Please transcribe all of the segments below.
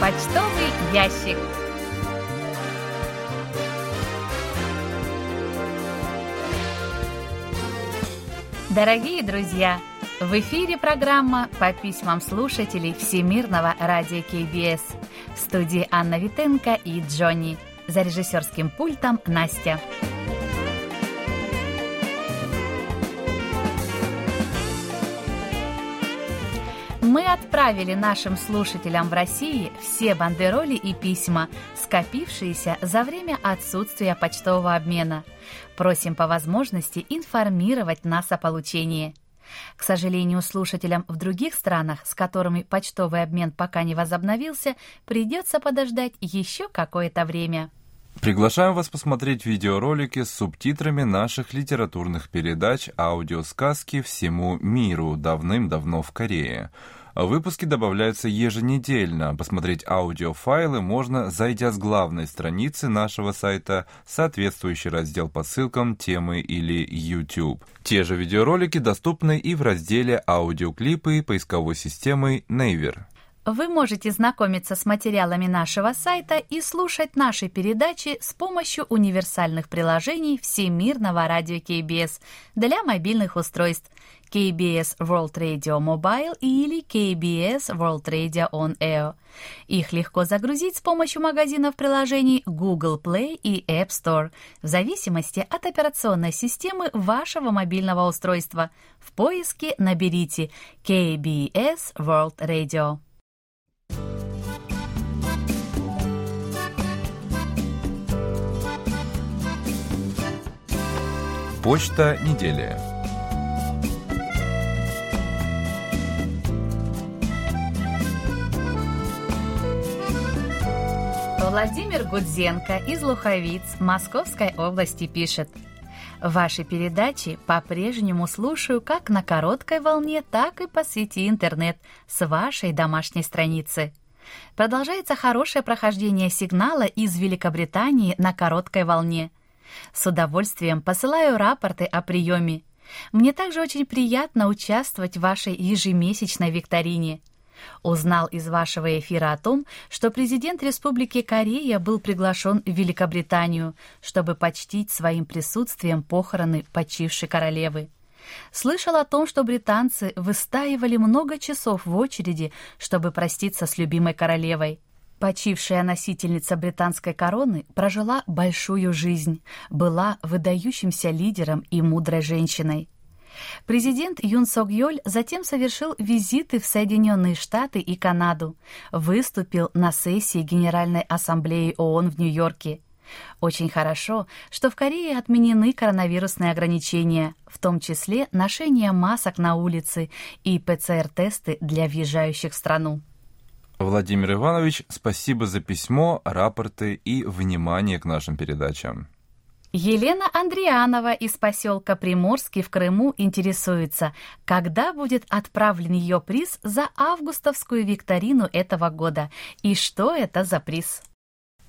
Почтовый ящик. Дорогие друзья, в эфире программа по письмам слушателей Всемирного радио КБС. В студии Анна Витенко и Джонни. За режиссерским пультом Настя. Мы отправили нашим слушателям в России все бандероли и письма, скопившиеся за время отсутствия почтового обмена. Просим по возможности информировать нас о получении. К сожалению, слушателям в других странах, с которыми почтовый обмен пока не возобновился, придется подождать еще какое-то время. Приглашаем вас посмотреть видеоролики с субтитрами наших литературных передач «Аудиосказки всему миру» давным-давно в Корее. Выпуски добавляются еженедельно. Посмотреть аудиофайлы можно, зайдя с главной страницы нашего сайта, соответствующий раздел по ссылкам, темы или YouTube. Те же видеоролики доступны и в разделе «Аудиоклипы» поисковой системы Naver. Вы можете знакомиться с материалами нашего сайта и слушать наши передачи с помощью универсальных приложений Всемирного радио КБС для мобильных устройств KBS World Radio Mobile или KBS World Radio On Air. Их легко загрузить с помощью магазинов приложений Google Play и App Store в зависимости от операционной системы вашего мобильного устройства. В поиске наберите KBS World Radio. Почта недели. Владимир Гудзенко из Луховиц Московской области пишет. Ваши передачи по-прежнему слушаю как на короткой волне, так и по сети интернет с вашей домашней страницы. Продолжается хорошее прохождение сигнала из Великобритании на короткой волне. С удовольствием посылаю рапорты о приеме. Мне также очень приятно участвовать в вашей ежемесячной викторине. Узнал из вашего эфира о том, что президент Республики Корея был приглашен в Великобританию, чтобы почтить своим присутствием похороны почившей королевы. Слышал о том, что британцы выстаивали много часов в очереди, чтобы проститься с любимой королевой. Почившая носительница британской короны прожила большую жизнь, была выдающимся лидером и мудрой женщиной. Президент Юн Сок Йоль затем совершил визиты в Соединенные Штаты и Канаду, выступил на сессии Генеральной Ассамблеи ООН в Нью-Йорке. Очень хорошо, что в Корее отменены коронавирусные ограничения, в том числе ношение масок на улице и ПЦР-тесты для въезжающих в страну. Владимир Иванович, спасибо за письмо, рапорты и внимание к нашим передачам. Елена Андрианова из поселка Приморский в Крыму интересуется, когда будет отправлен ее приз за августовскую викторину этого года и что это за приз.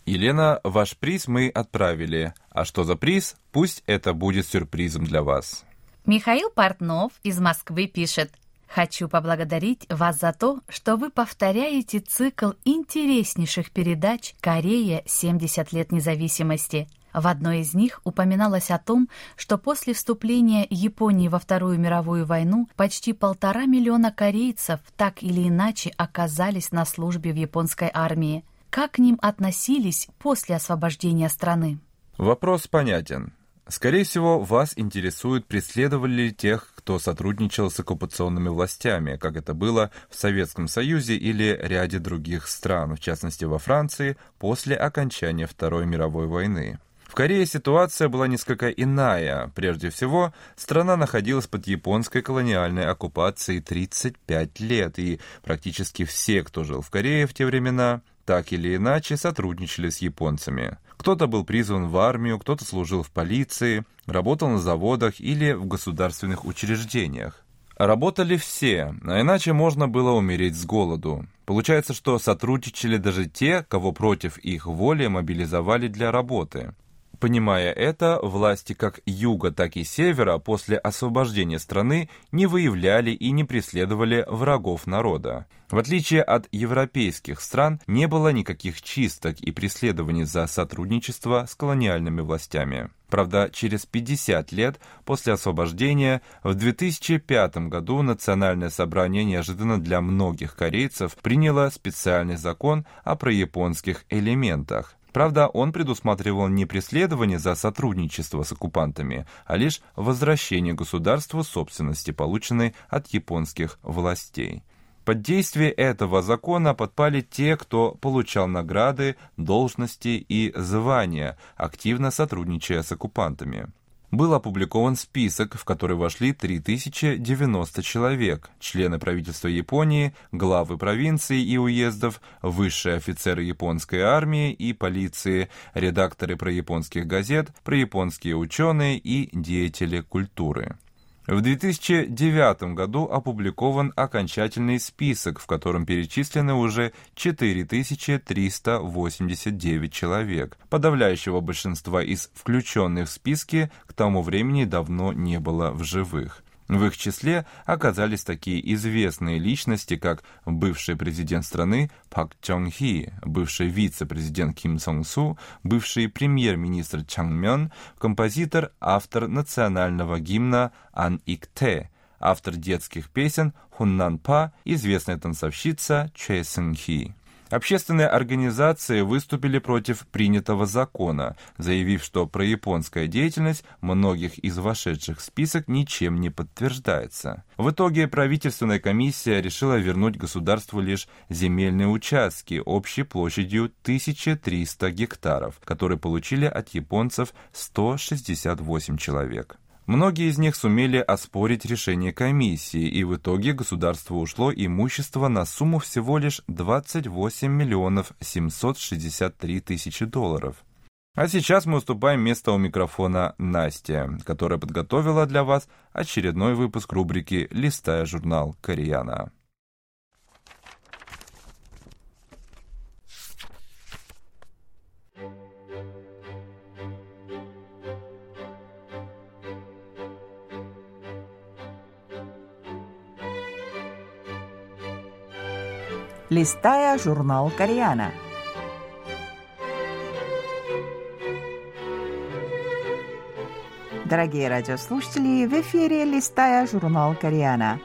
Елена, ваш приз мы отправили. А что за приз? Пусть это будет сюрпризом для вас. Михаил Портнов из Москвы пишет. Хочу поблагодарить вас за то, что вы повторяете цикл интереснейших передач «Корея. 70 лет независимости». В одной из них упоминалось о том, что после вступления Японии во Вторую мировую войну почти полтора миллиона корейцев так или иначе оказались на службе в японской армии. Как к ним относились после освобождения страны? Вопрос понятен. Скорее всего, вас интересует, преследовали ли тех, кто сотрудничал с оккупационными властями, как это было в Советском Союзе или ряде других стран, в частности во Франции, после окончания Второй мировой войны. В Корее ситуация была несколько иная. Прежде всего, страна находилась под японской колониальной оккупацией 35 лет, и практически все, кто жил в Корее в те времена, так или иначе сотрудничали с японцами. Кто-то был призван в армию, кто-то служил в полиции, работал на заводах или в государственных учреждениях. Работали все, а иначе можно было умереть с голоду. Получается, что сотрудничали даже те, кого против их воли мобилизовали для работы. Понимая это, власти как юга, так и севера после освобождения страны не выявляли и не преследовали врагов народа. В отличие от европейских стран, не было никаких чисток и преследований за сотрудничество с колониальными властями. Правда, через 50 лет после освобождения, в 2005 году Национальное собрание неожиданно для многих корейцев приняло специальный закон о прояпонских элементах. Правда, он предусматривал не преследование за сотрудничество с оккупантами, а лишь возвращение государству собственности, полученной от японских властей. Под действие этого закона подпали те, кто получал награды, должности и звания, активно сотрудничая с оккупантами был опубликован список, в который вошли 3090 человек, члены правительства Японии, главы провинций и уездов, высшие офицеры японской армии и полиции, редакторы прояпонских газет, прояпонские ученые и деятели культуры. В 2009 году опубликован окончательный список, в котором перечислены уже 4389 человек. Подавляющего большинства из включенных в списки к тому времени давно не было в живых. В их числе оказались такие известные личности, как бывший президент страны Пак Чон Хи, бывший вице-президент Ким Сон Су, бывший премьер-министр Чан Мён, композитор, автор национального гимна Ан Ик Те, автор детских песен Хуннан Па, известная танцовщица Чэ Сэн Хи. Общественные организации выступили против принятого закона, заявив, что прояпонская деятельность многих из вошедших в список ничем не подтверждается. В итоге правительственная комиссия решила вернуть государству лишь земельные участки общей площадью 1300 гектаров, которые получили от японцев 168 человек. Многие из них сумели оспорить решение комиссии, и в итоге государству ушло имущество на сумму всего лишь 28 миллионов 763 тысячи долларов. А сейчас мы уступаем место у микрофона Насте, которая подготовила для вас очередной выпуск рубрики «Листая журнал Кореяна». Листая журнал «Кореяна». Дорогие радиослушатели, в эфире «Листая журнал «Кореяна».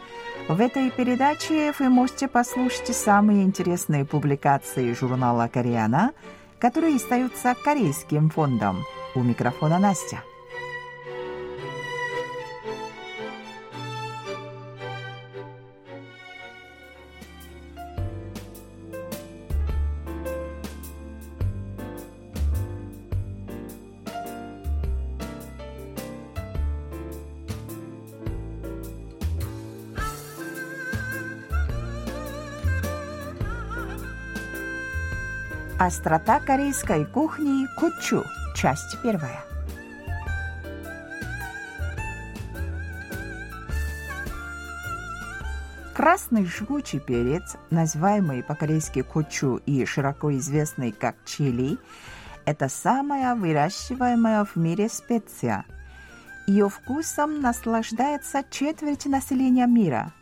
В этой передаче вы можете послушать самые интересные публикации журнала «Кореяна», которые издаются Корейским фондом. У микрофона Настя. Острота корейской кухни кучу. Часть первая. Красный жгучий перец, называемый по-корейски кучу и широко известный как чили, это самая выращиваемая в мире специя. Ее вкусом наслаждается четверть населения мира.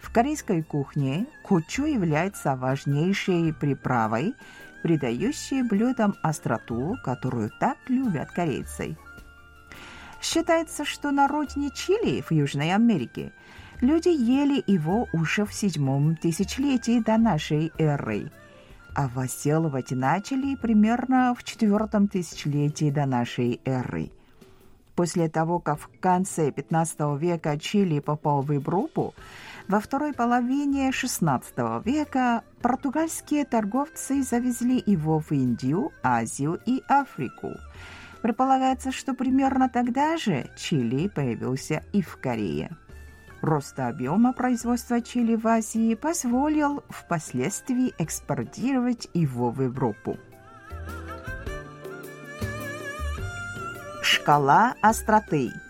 В корейской кухне кучу является важнейшей приправой – придающие блюдам остроту, которую так любят корейцы. Считается, что на родине Чили в Южной Америке люди ели его уже в седьмом тысячелетии до нашей эры, а возделывать начали примерно в четвертом тысячелетии до нашей эры. После того, как в конце 15 века Чили попал в Европу, во второй половине XVI века португальские торговцы завезли его в Индию, Азию и Африку. Предполагается, что примерно тогда же чили появился и в Корее. Рост объема производства чили в Азии позволил впоследствии экспортировать его в Европу. Шкала остроты –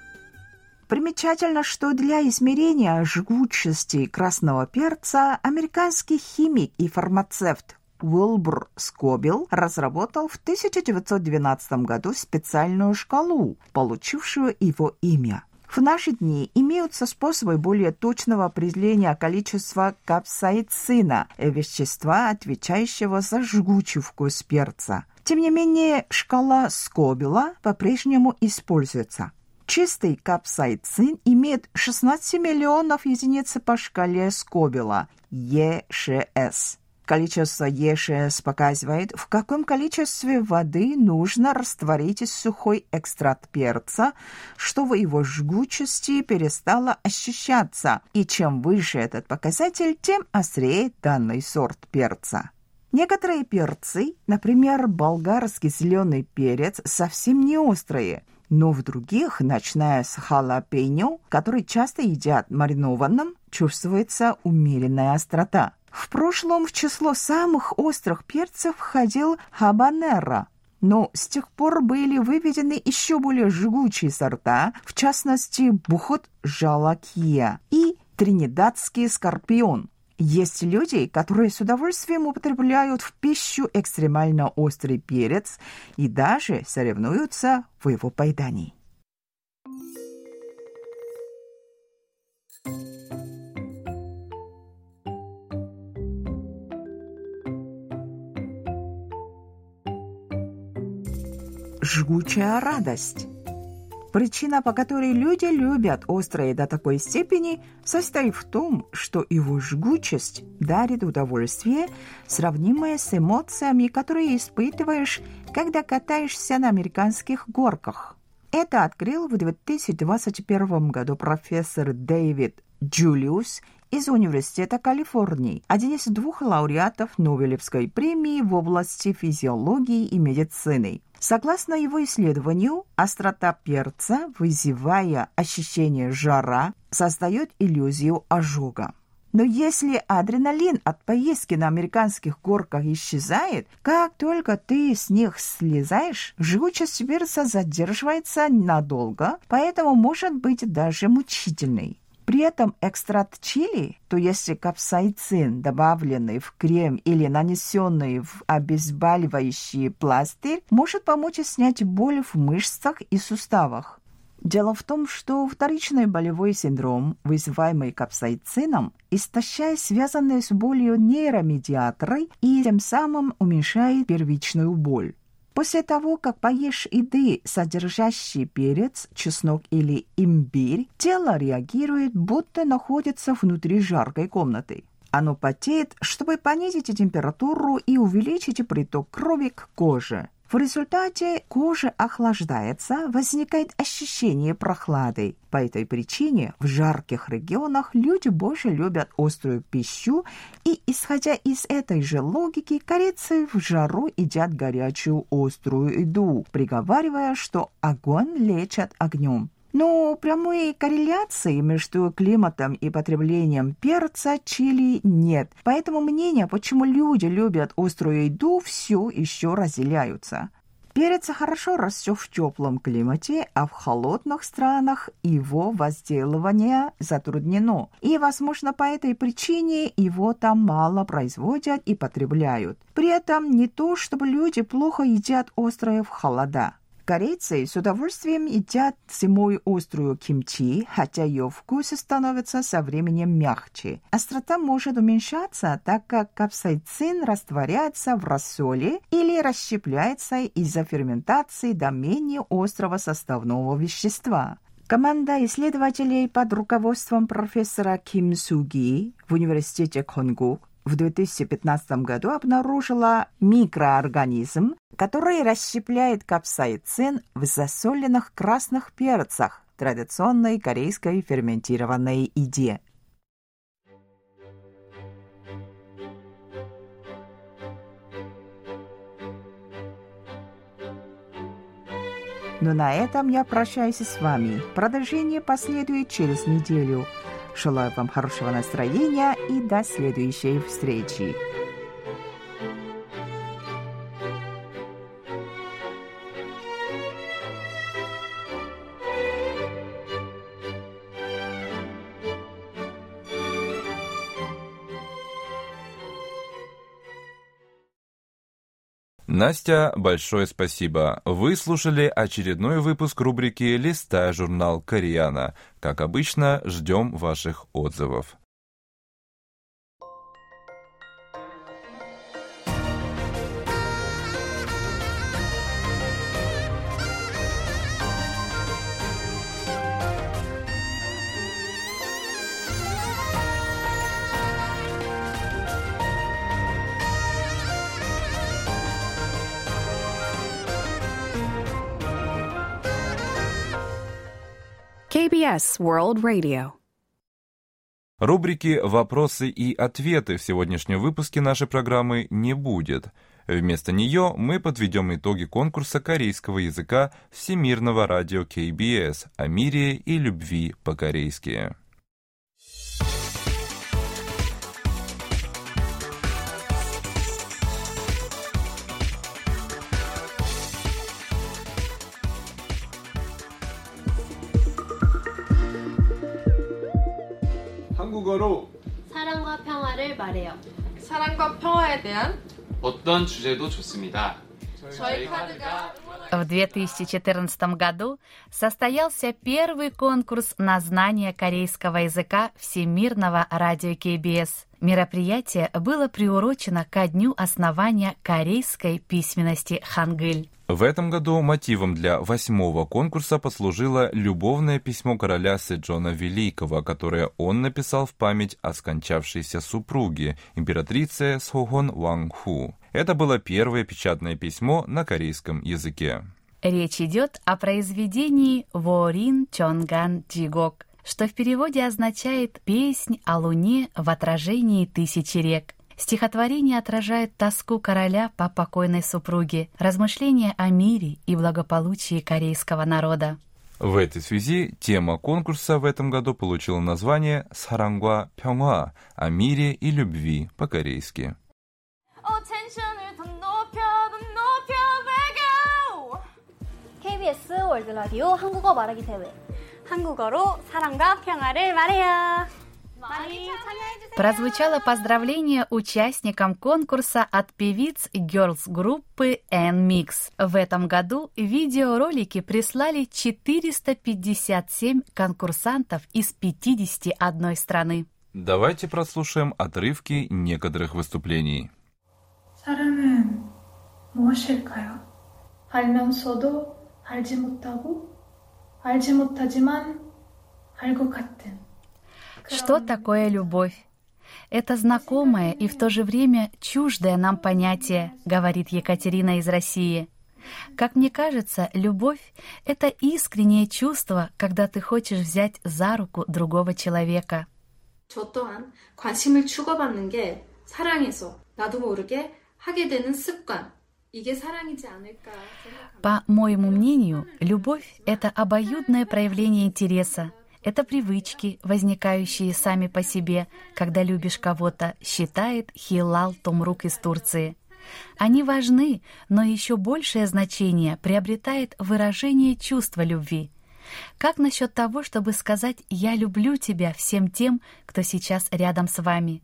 Примечательно, что для измерения жгучести красного перца американский химик и фармацевт Уилбур Скобел разработал в 1912 году специальную шкалу, получившую его имя. В наши дни имеются способы более точного определения количества капсаицина, вещества, отвечающего за жгучую вкус перца. Тем не менее, шкала Скобела по-прежнему используется. Чистый капсаицин имеет 16 миллионов единиц по шкале Скобела ЕШС. Количество ЕШС показывает, в каком количестве воды нужно растворить сухой экстракт перца, чтобы его жгучести перестала ощущаться. И чем выше этот показатель, тем острее данный сорт перца. Некоторые перцы, например, болгарский зеленый перец, совсем не острые – но в других, начиная с халапеньо, который часто едят маринованным, чувствуется умеренная острота. В прошлом в число самых острых перцев входил хабанера, но с тех пор были выведены еще более жгучие сорта, в частности бухот жалакия и тринидадский скорпион – есть люди, которые с удовольствием употребляют в пищу экстремально острый перец и даже соревнуются в его поедании. Жгучая радость. Причина, по которой люди любят острое до такой степени, состоит в том, что его жгучесть дарит удовольствие, сравнимое с эмоциями, которые испытываешь, когда катаешься на американских горках. Это открыл в 2021 году профессор Дэвид Джулиус из Университета Калифорнии, один из двух лауреатов Нобелевской премии в области физиологии и медицины. Согласно его исследованию, острота перца, вызывая ощущение жара, создает иллюзию ожога. Но если адреналин от поездки на американских горках исчезает, как только ты с них слезаешь, жгучесть перца задерживается надолго, поэтому может быть даже мучительной. При этом экстракт чили, то есть капсаицин, добавленный в крем или нанесенный в обезболивающий пластырь, может помочь снять боль в мышцах и суставах. Дело в том, что вторичный болевой синдром, вызываемый капсаицином, истощает связанные с болью нейромедиаторы и тем самым уменьшает первичную боль. После того, как поешь еды, содержащий перец, чеснок или имбирь, тело реагирует, будто находится внутри жаркой комнаты. Оно потеет, чтобы понизить температуру и увеличить приток крови к коже. В результате кожа охлаждается, возникает ощущение прохлады. По этой причине в жарких регионах люди больше любят острую пищу, и, исходя из этой же логики, корейцы в жару едят горячую острую еду, приговаривая, что огонь лечат огнем. Но прямой корреляции между климатом и потреблением перца чили нет. Поэтому мнения, почему люди любят острую еду, все еще разделяются. Перец хорошо растет в теплом климате, а в холодных странах его возделывание затруднено. И, возможно, по этой причине его там мало производят и потребляют. При этом не то, чтобы люди плохо едят острое в холода. Корейцы с удовольствием едят зимой острую кимчи, хотя ее вкус становится со временем мягче. Острота может уменьшаться, так как капсайцин растворяется в рассоле или расщепляется из-за ферментации до менее острого составного вещества. Команда исследователей под руководством профессора Ким Суги в Университете Конгук в 2015 году обнаружила микроорганизм, который расщепляет капсаицин в засоленных красных перцах традиционной корейской ферментированной еде. Но на этом я прощаюсь с вами. Продолжение последует через неделю. Желаю вам хорошего настроения и до следующей встречи. Настя, большое спасибо. Вы слушали очередной выпуск рубрики «Листая журнал Кореяна». Как обычно, ждем ваших отзывов. KBS World Radio. Рубрики «Вопросы и ответы» в сегодняшнем выпуске нашей программы не будет. Вместо нее мы подведем итоги конкурса корейского языка Всемирного радио KBS о мире и любви по-корейски. 한국어로 사랑과 평화를 말해요. 사랑과 평화에 대한 어떤 주제도 좋습니다. 저희 카드가 В 2014 году состоялся первый конкурс на знание корейского языка Всемирного радио КБС. Мероприятие было приурочено ко дню основания корейской письменности Хангыль. В этом году мотивом для восьмого конкурса послужило любовное письмо короля Седжона Великого, которое он написал в память о скончавшейся супруге, императрице Схогон Вангху. Это было первое печатное письмо на корейском языке. Речь идет о произведении «Ворин Чонган Джигок», что в переводе означает «песнь о луне в отражении тысячи рек». Стихотворение отражает тоску короля по покойной супруге, размышления о мире и благополучии корейского народа. В этой связи тема конкурса в этом году получила название «Сарангва Пёнгва» о мире и любви по-корейски. 어 텐션을 더 높여 더 높여 let go KBS 월드 라디오 한국어 말하기 대회. 한국어로 사랑과 평화를 말해요. 많이 참여해주세요. Прозвучало поздравление участникам конкурса от певиц girls группы N-Mix. В этом году видеоролики прислали 457 конкурсантов из 51 страны. Давайте прослушаем отрывки некоторых выступлений. 사랑은 무엇일까요? 알면서도 알지 못하고 알지 못하지만 알 것 같은 Что такое любовь? Это знакомое и в то же время чуждое нам понятие, говорит Екатерина из России. Как мне кажется, любовь — это искреннее чувство, когда ты хочешь взять за руку другого человека. 저 또한 관심을 주고받는 게 사랑에서 나도 모르게 하게 되는 습관. 이게 사랑이지 않을까 생각합니다. По моему мнению, любовь — это обоюдное проявление интереса. Это привычки, возникающие сами по себе, когда любишь кого-то, считает Хилал Томрук из Турции. Они важны, но еще большее значение приобретает выражение чувства любви. Как насчет того, чтобы сказать «я люблю тебя» всем тем, кто сейчас рядом с вами?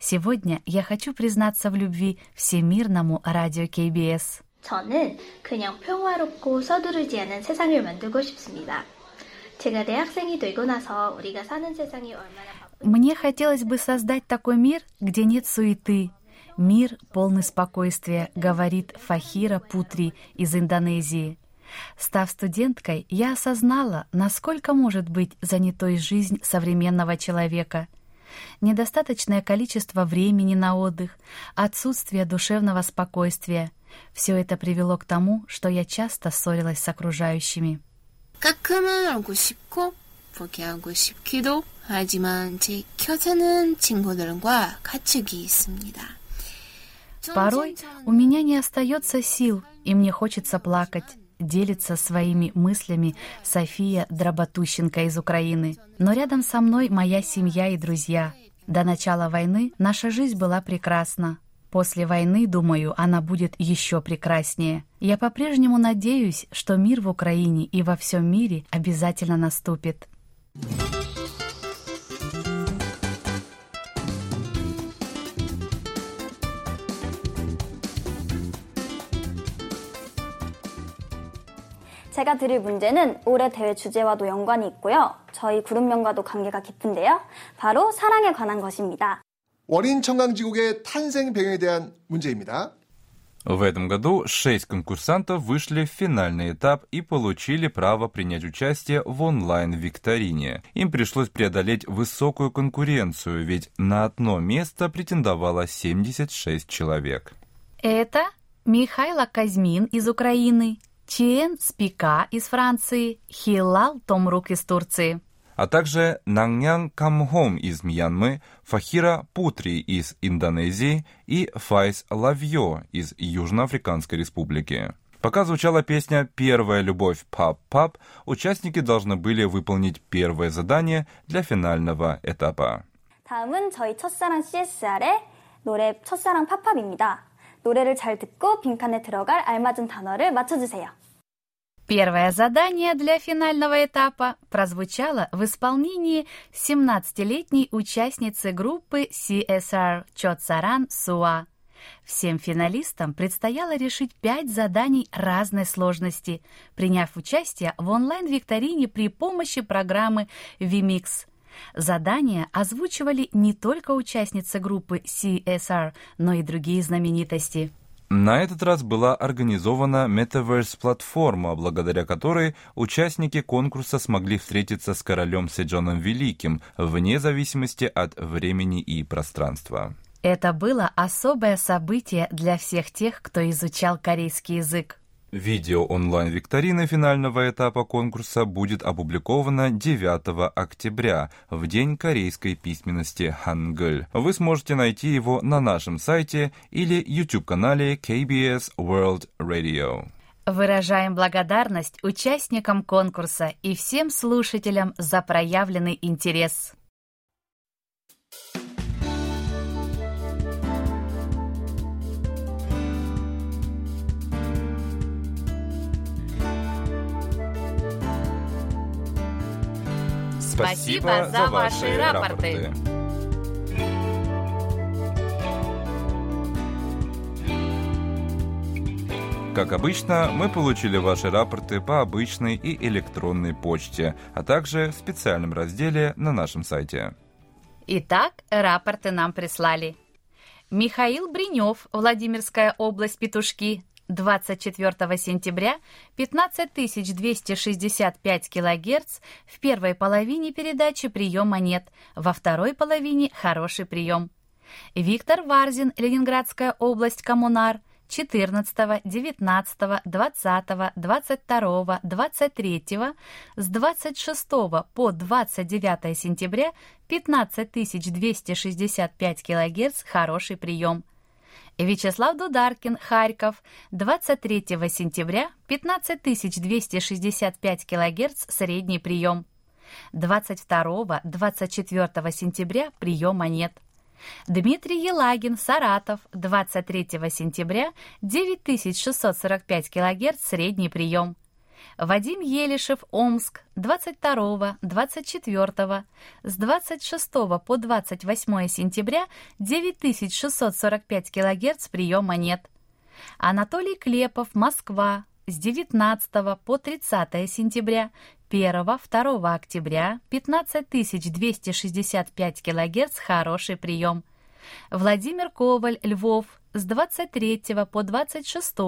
Сегодня я хочу признаться в любви Всемирному радио КБС. 저는 그냥 평화롭고 서두르지 않은 세상을 만들고 싶습니다. Мне хотелось бы создать такой мир, где нет суеты. Мир полный спокойствия, говорит Фахира Путри из Индонезии. Став студенткой, я осознала, насколько может быть занятой жизнь современного человека. Недостаточное количество времени на отдых, отсутствие душевного спокойствия — все это привело к тому, что я часто ссорилась с окружающими. 가끔은 오고 싶고 포기하고 싶기도 하지만 제 곁에는 친구들과 가축이 있습니다. Порой у меня не остается сил, и мне хочется плакать, делится своими мыслями София Дроботущенко из Украины. Но рядом со мной моя семья и друзья. До начала войны наша жизнь была прекрасна. После войны, думаю, она будет еще прекраснее. Я по-прежнему надеюсь, что мир в Украине и во всем мире обязательно наступит. 제가 드릴 문제는 올해 대회 주제와도 연관이 있고요. 저희 그룹명과도 관계가 깊은데요. 바로 사랑에 관한 것입니다. 어린 청강지국의 탄생 배경에 대한 문제입니다. В этом году шесть конкурсантов вышли в финальный этап и получили право принять участие в онлайн-викторине. Им пришлось преодолеть высокую конкуренцию, ведь на одно место претендовало 76 человек. Это Михайло Казьмин из Украины, Чиен Спика из Франции, Хилал Томрук из Турции. а также Наньян Камхом из Мьянмы, Фахира Путри из Индонезии и Файс Лавьё из Южноафриканской республики. Пока звучала песня «Первая любовь Пап-Пап», участники должны были выполнить первое задание для финального этапа. 다음은 저희 첫사랑 CSR의 노래 첫사랑 팝팝입니다. 노래를 잘 듣고 빈칸에 들어갈 알맞은 단어를 맞춰주세요. Первое задание для финального этапа прозвучало в исполнении 17-летней участницы группы CSR Чоцаран Суа. Всем финалистам предстояло решить пять заданий разной сложности, приняв участие в онлайн-викторине при помощи программы VMix. Задания озвучивали не только участницы группы CSR, но и другие знаменитости. На этот раз была организована Metaverse-платформа, благодаря которой участники конкурса смогли встретиться с королем Седжоном Великим, вне зависимости от времени и пространства. Это было особое событие для всех тех, кто изучал корейский язык. Видео онлайн-викторины финального этапа конкурса будет опубликовано 9 октября, в День корейской письменности Hangul. Вы сможете найти его на нашем сайте или YouTube-канале KBS World Radio. Выражаем благодарность участникам конкурса и всем слушателям за проявленный интерес. Спасибо за ваши рапорты. Как обычно, мы получили ваши рапорты по обычной и электронной почте, а также в специальном разделе на нашем сайте. Итак, рапорты нам прислали. Михаил Бринев, Владимирская область, Петушки, 24 сентября 15265 кГц в первой половине передачи прием монет, во второй половине хороший прием. Виктор Варзин, Ленинградская область, Коммунар, 14, 19, 20, 22, 23, с 26 по 29 сентября 15265 кГц хороший прием. Вячеслав Дударкин, Харьков, 23 сентября, 15265 кГц, средний прием. 22-24 сентября прием монет. Дмитрий Елагин, Саратов, 23 сентября, 9645 кГц, средний прием. Вадим Елишев, Омск, 22, 24, с 26 по 28 сентября 9645 кГц прием монет. Анатолий Клепов, Москва, с 19 по 30 сентября 1-2 октября 15265 кГц хороший прием. Владимир Коваль, Львов, с 23 по 26,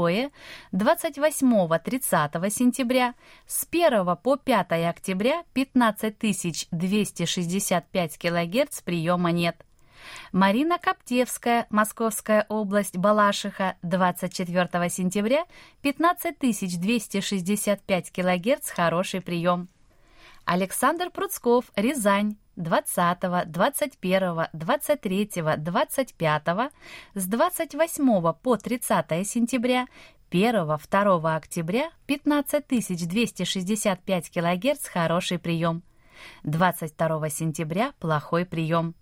28-30 сентября, с 1 по 5 октября 15265 кГц приема нет. Марина Коптевская, Московская область, Балашиха, 24 сентября, 15265 кГц, хороший прием. Александр Пруцков, Рязань, 20, 21, 23, 25, с 28 по 30 сентября, 1-2 октября 15265 кГц хороший прием. 22 сентября плохой прием.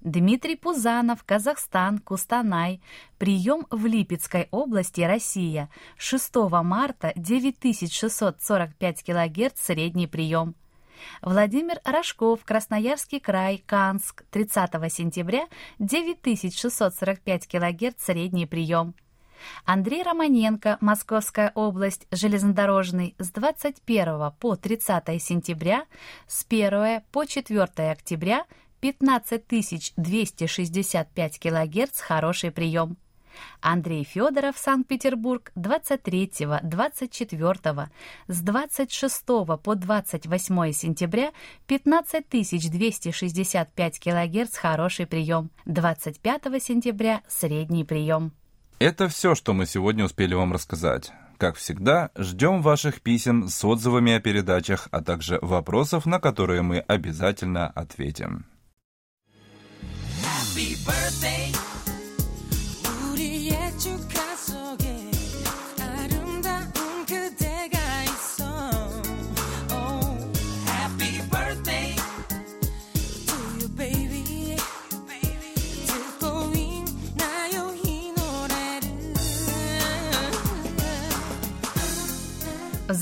Дмитрий Пузанов, Казахстан, Кустанай. Прием в Липецкой области, Россия. 6 марта 9645 кГц средний прием. Владимир Рожков, Красноярский край, Канск, 30 сентября, 9645 кГц средний прием. Андрей Романенко, Московская область, железнодорожный, с 21 по 30 сентября, с 1 по 4 октября 15 265 килогерц хороший прием. Андрей Федоров, Санкт-Петербург, 23-24, с 26 по 28 сентября 15 265 килогерц хороший прием, 25 сентября средний прием. Это все, что мы сегодня успели вам рассказать. Как всегда, ждем ваших писем с отзывами о передачах, а также вопросов, на которые мы обязательно ответим. Happy birthday.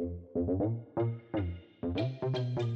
Thank you.